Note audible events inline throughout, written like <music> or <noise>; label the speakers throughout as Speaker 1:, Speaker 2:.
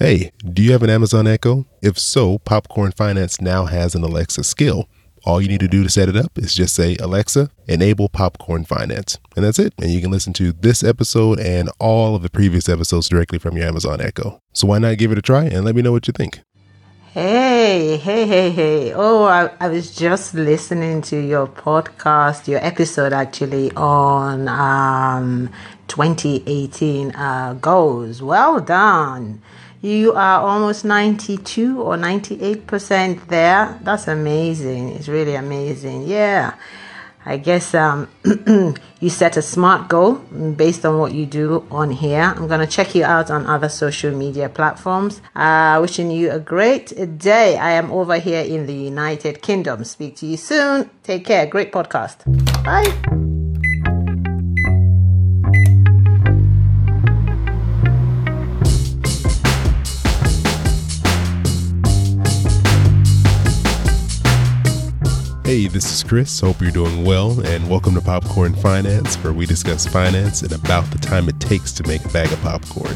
Speaker 1: Hey, do you have an Amazon Echo? If so, Popcorn Finance now has an Alexa skill. All you need to do to set it up is just say, Alexa, enable Popcorn Finance. And that's it. And you can listen to this episode and all of the previous episodes directly from your Amazon Echo. So why not give it a try and let me know what you think?
Speaker 2: Hey, hey, hey, hey. Oh, I, I was just listening to your podcast, your episode actually on um, 2018 uh, goals. Well done. You are almost 92 or 98% there. That's amazing. It's really amazing. Yeah. I guess um, <clears throat> you set a smart goal based on what you do on here. I'm going to check you out on other social media platforms. Uh, wishing you a great day. I am over here in the United Kingdom. Speak to you soon. Take care. Great podcast. Bye.
Speaker 1: Hey, this is Chris. Hope you're doing well, and welcome to Popcorn Finance, where we discuss finance and about the time it takes to make a bag of popcorn.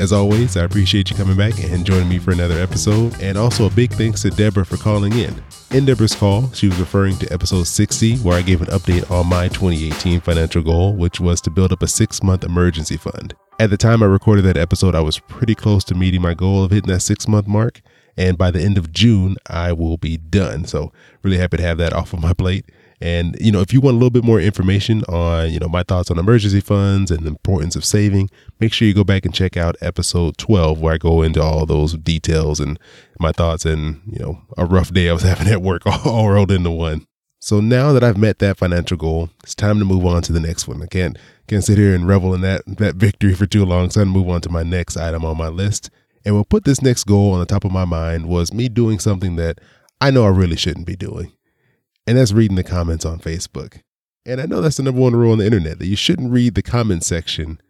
Speaker 1: As always, I appreciate you coming back and joining me for another episode, and also a big thanks to Deborah for calling in. In Deborah's call, she was referring to episode 60, where I gave an update on my 2018 financial goal, which was to build up a six month emergency fund. At the time I recorded that episode, I was pretty close to meeting my goal of hitting that six month mark, and by the end of June, I will be done. So, really happy to have that off of my plate. And, you know, if you want a little bit more information on, you know, my thoughts on emergency funds and the importance of saving, make sure you go back and check out episode 12, where I go into all those details and my thoughts and, you know, a rough day I was <laughs> having at work all rolled into one. So now that I've met that financial goal, it's time to move on to the next one. I can't can't sit here and revel in that that victory for too long. So I'm move on to my next item on my list. And what put this next goal on the top of my mind was me doing something that I know I really shouldn't be doing. And that's reading the comments on Facebook. And I know that's the number one rule on the internet that you shouldn't read the comment section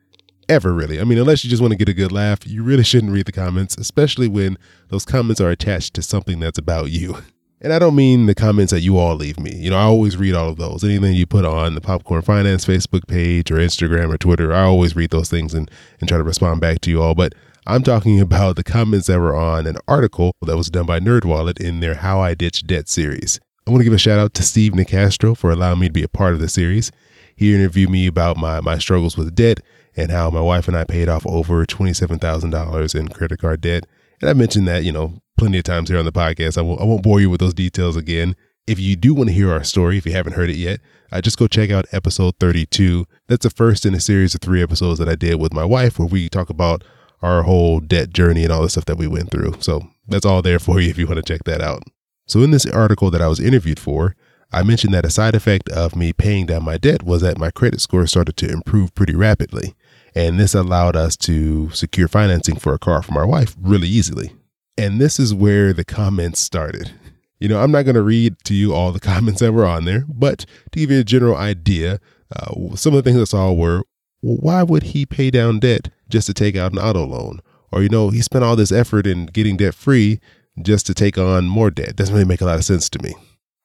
Speaker 1: ever, really. I mean, unless you just want to get a good laugh, you really shouldn't read the comments, especially when those comments are attached to something that's about you. And I don't mean the comments that you all leave me. You know, I always read all of those. Anything you put on the Popcorn Finance Facebook page or Instagram or Twitter, I always read those things and, and try to respond back to you all. But I'm talking about the comments that were on an article that was done by NerdWallet in their How I Ditch Debt series. I want to give a shout out to Steve Nicastro for allowing me to be a part of the series. He interviewed me about my, my struggles with debt and how my wife and I paid off over $27,000 in credit card debt. And I mentioned that, you know, plenty of times here on the podcast. I won't, I won't bore you with those details again. If you do want to hear our story, if you haven't heard it yet, uh, just go check out episode 32. That's the first in a series of three episodes that I did with my wife, where we talk about our whole debt journey and all the stuff that we went through. So that's all there for you if you want to check that out. So in this article that I was interviewed for, I mentioned that a side effect of me paying down my debt was that my credit score started to improve pretty rapidly. And this allowed us to secure financing for a car for our wife really easily. And this is where the comments started. You know, I'm not going to read to you all the <laughs> comments that were on there, but to give you a general idea, uh, some of the things I saw were why would he pay down debt just to take out an auto loan? Or, you know, he spent all this effort in getting debt free just to take on more debt. Doesn't really make a lot of sense to me.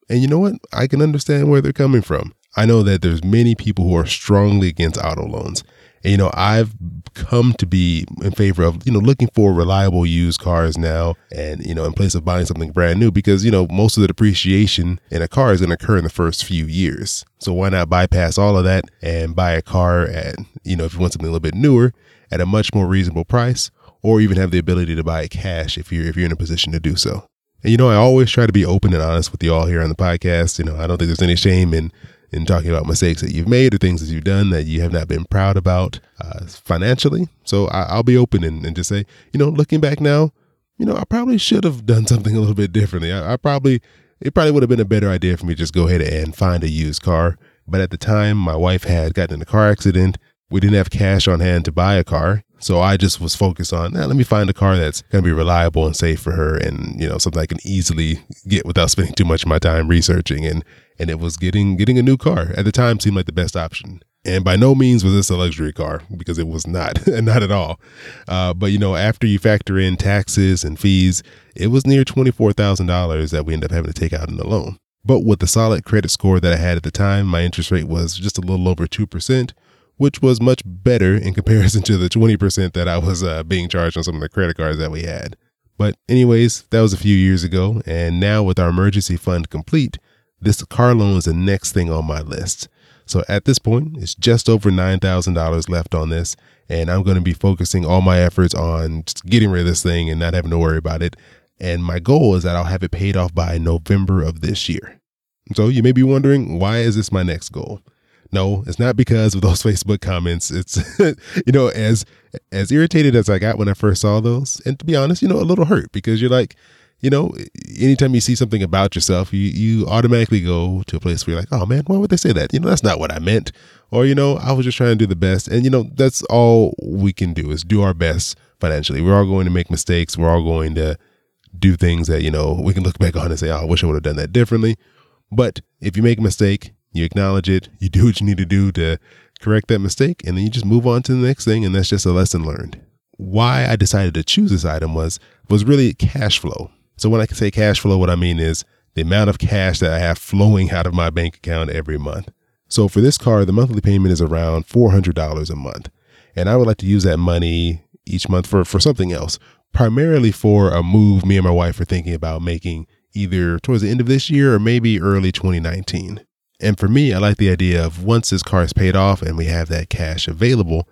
Speaker 1: And you know what? I can understand where they're coming from. I know that there's many people who are strongly against auto loans. And, you know, I've come to be in favor of, you know, looking for reliable used cars now and, you know, in place of buying something brand new because, you know, most of the depreciation in a car is going to occur in the first few years. So why not bypass all of that and buy a car at, you know, if you want something a little bit newer at a much more reasonable price or even have the ability to buy cash if you're, if you're in a position to do so. And, you know, I always try to be open and honest with you all here on the podcast. You know, I don't think there's any shame in in talking about mistakes that you've made or things that you've done that you have not been proud about uh, financially. So I, will be open and, and, just say, you know, looking back now, you know, I probably should have done <laughs> something a little bit differently. I, I probably, it probably would have been a better idea for me to just go ahead and find a used car. But at the time, my wife had gotten in a car accident. We didn't have cash on hand to buy a car. So I just was focused on, eh, let me find a car that's going to be reliable and safe for her and, you know, something I can easily get without spending too much of my time researching. And, and it was getting, getting a new car at the time seemed like the best option. And by no means was this a luxury car because it was not, <laughs> not at all. Uh, but you know, after you factor in taxes and fees, it was near $24,000 that we ended up having to take out in the loan. But with the solid credit score that I had at the time, my interest rate was just a little over 2%, which was much better in comparison <laughs> to the 20% that I was uh, being charged on some of the credit cards that we had. But, anyways, that was a few years ago. And now, with our emergency fund complete, this car loan is the next thing on my list. So, at this point, it's just over $9,000 left on this. And I'm going to be focusing all my efforts on getting rid of this thing and not having to worry about it. And my goal is that I'll have it paid off by November of this year. So, you may be wondering, why is this my next goal? No, it's not because of <laughs> those Facebook comments. It's <laughs> you know, as as irritated as I got when I first saw those, and to be honest, you know, a little hurt because you're like, you know, anytime you see something about yourself, you you automatically go to a place where you're like, oh man, why would they say that? You know, that's not what I meant. Or, you know, I was just trying to do the best. And you know, that's all we can do is do our best financially. We're all going to make mistakes. We're all going to do things that, you know, we can look back on and say, oh, I wish I would have done that differently. But if you make a mistake, you acknowledge it, you do <laughs> what you need to do to correct that mistake, and then you just move on to the next thing, and that's just a lesson learned. Why I decided to choose this item was was really cash flow. So when I say cash flow, what I mean is the amount of cash that I have flowing out of my bank account every month. So for this car, the monthly payment is around $400 a month. And I would like to use that money each month for, for something else, primarily for a move me and my wife are thinking about making either towards the end of this year or maybe early 2019. And for me, I like the idea of once this car is paid off and we have that cash available,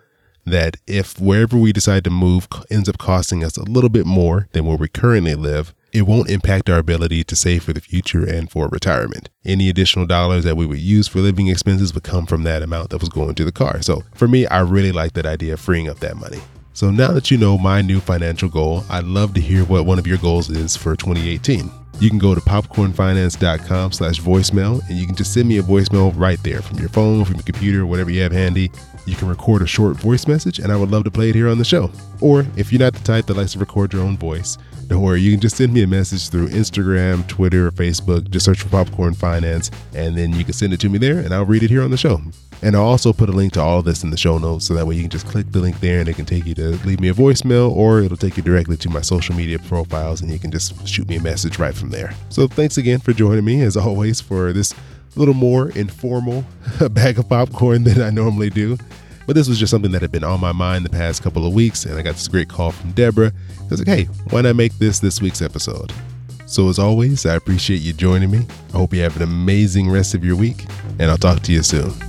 Speaker 1: that if wherever we decide to move ends up costing us a little bit more than where we currently live, it won't impact our ability to save for the future and for retirement. Any additional dollars that we would use for living expenses would come from that amount that was going to the car. So for me, I really like that idea of freeing up that money. So now that you know my new financial goal, I'd love to hear what one of your goals is for 2018 you can go to popcornfinance.com slash voicemail and you can just send me a voicemail right there from your phone, from your computer, whatever you have handy. You can record a short voice message and I would love to play it here on the show. Or if you're not the type that likes to record your own voice, don't worry, you can just send me a message through Instagram, Twitter, Facebook. Just search for Popcorn Finance and then you can send it to me there and I'll read it here on the show. And I'll also put a link to all this in the show notes so that way you can just click the link there and it can take you to leave me a voicemail or it'll take you directly to my social media profiles and you can just shoot me a message right from there. So thanks again for joining me as always for this little more informal <laughs> bag of popcorn than I normally do. But this was just something that had been on my mind the past couple of weeks and I got this great call from Deborah. I was like, hey, why not make this this week's episode? So as always, I appreciate you joining me. I hope you have an amazing rest of your week and I'll talk to you soon.